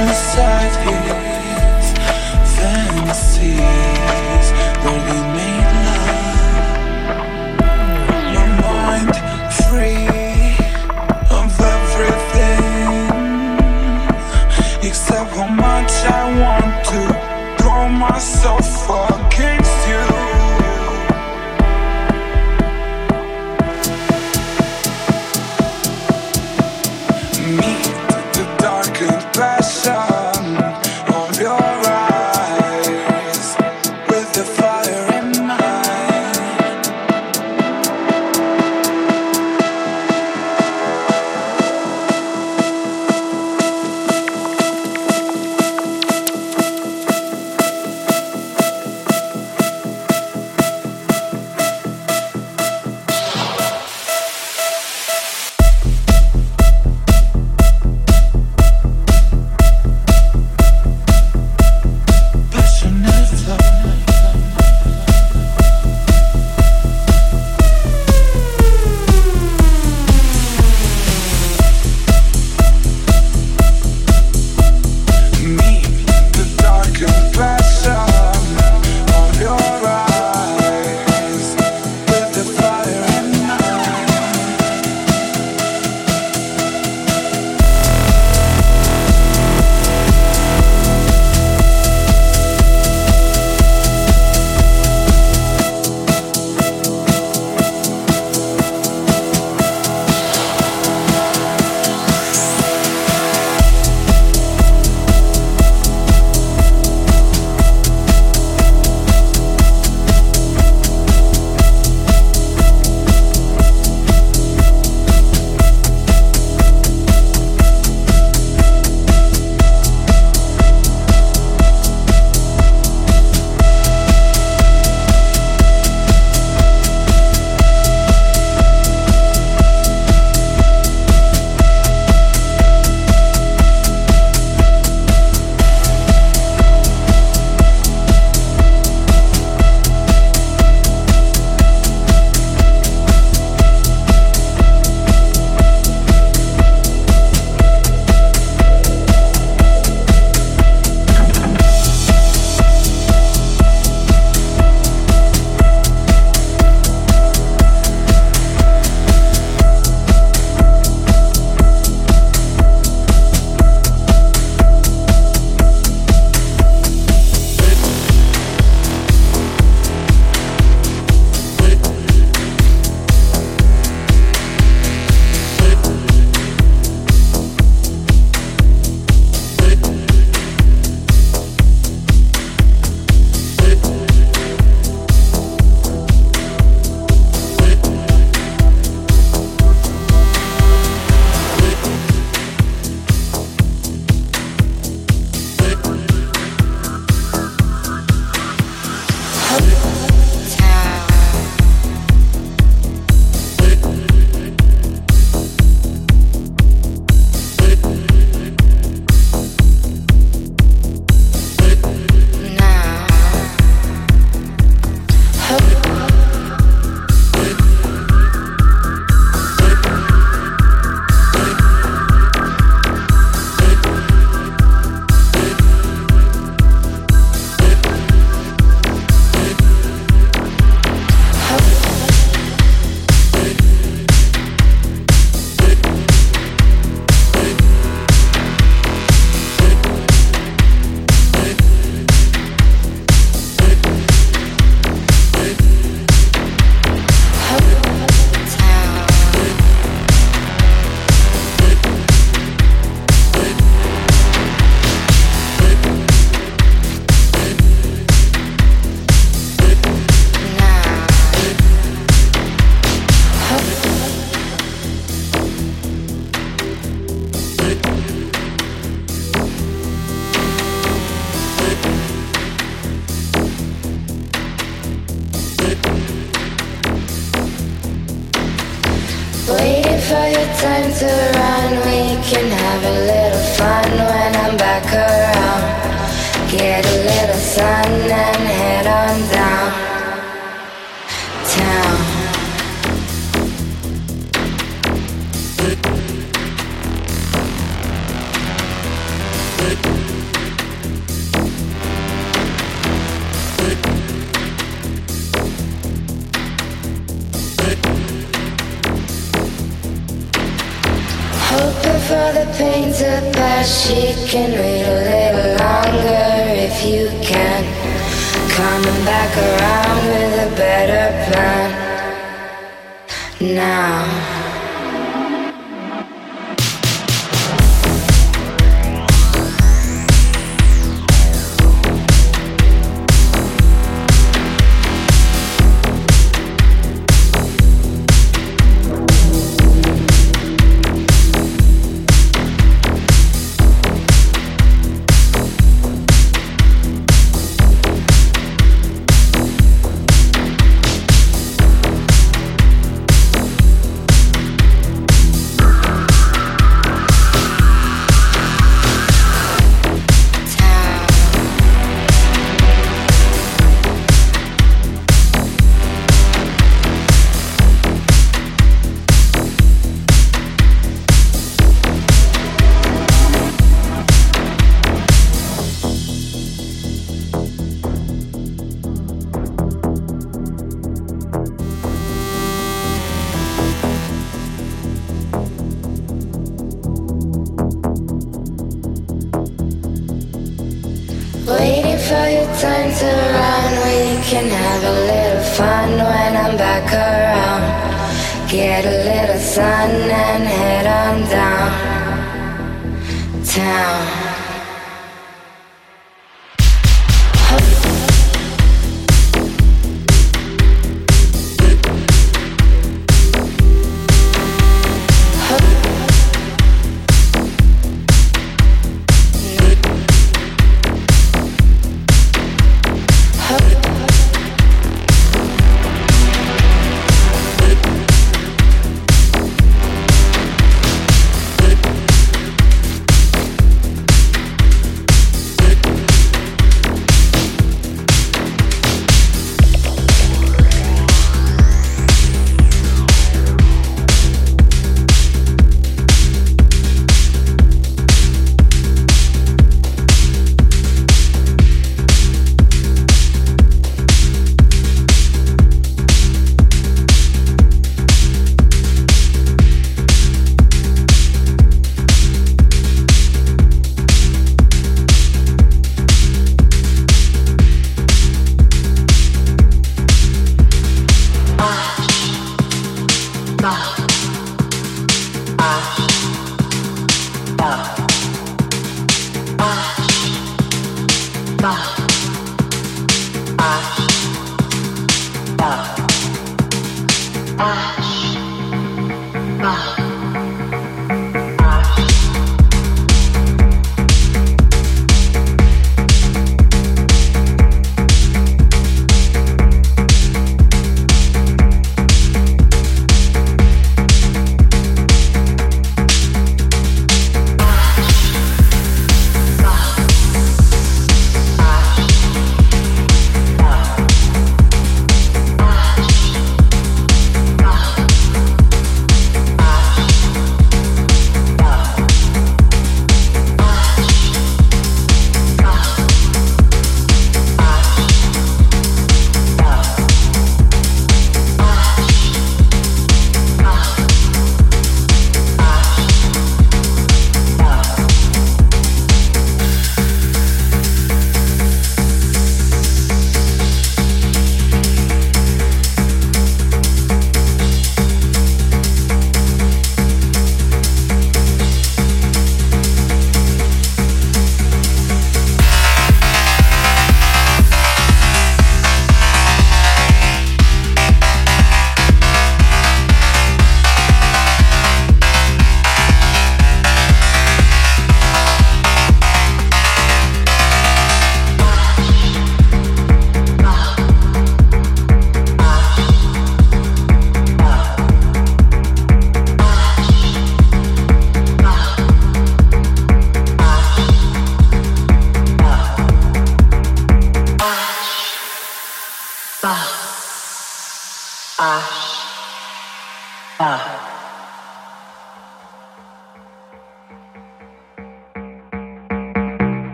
inside.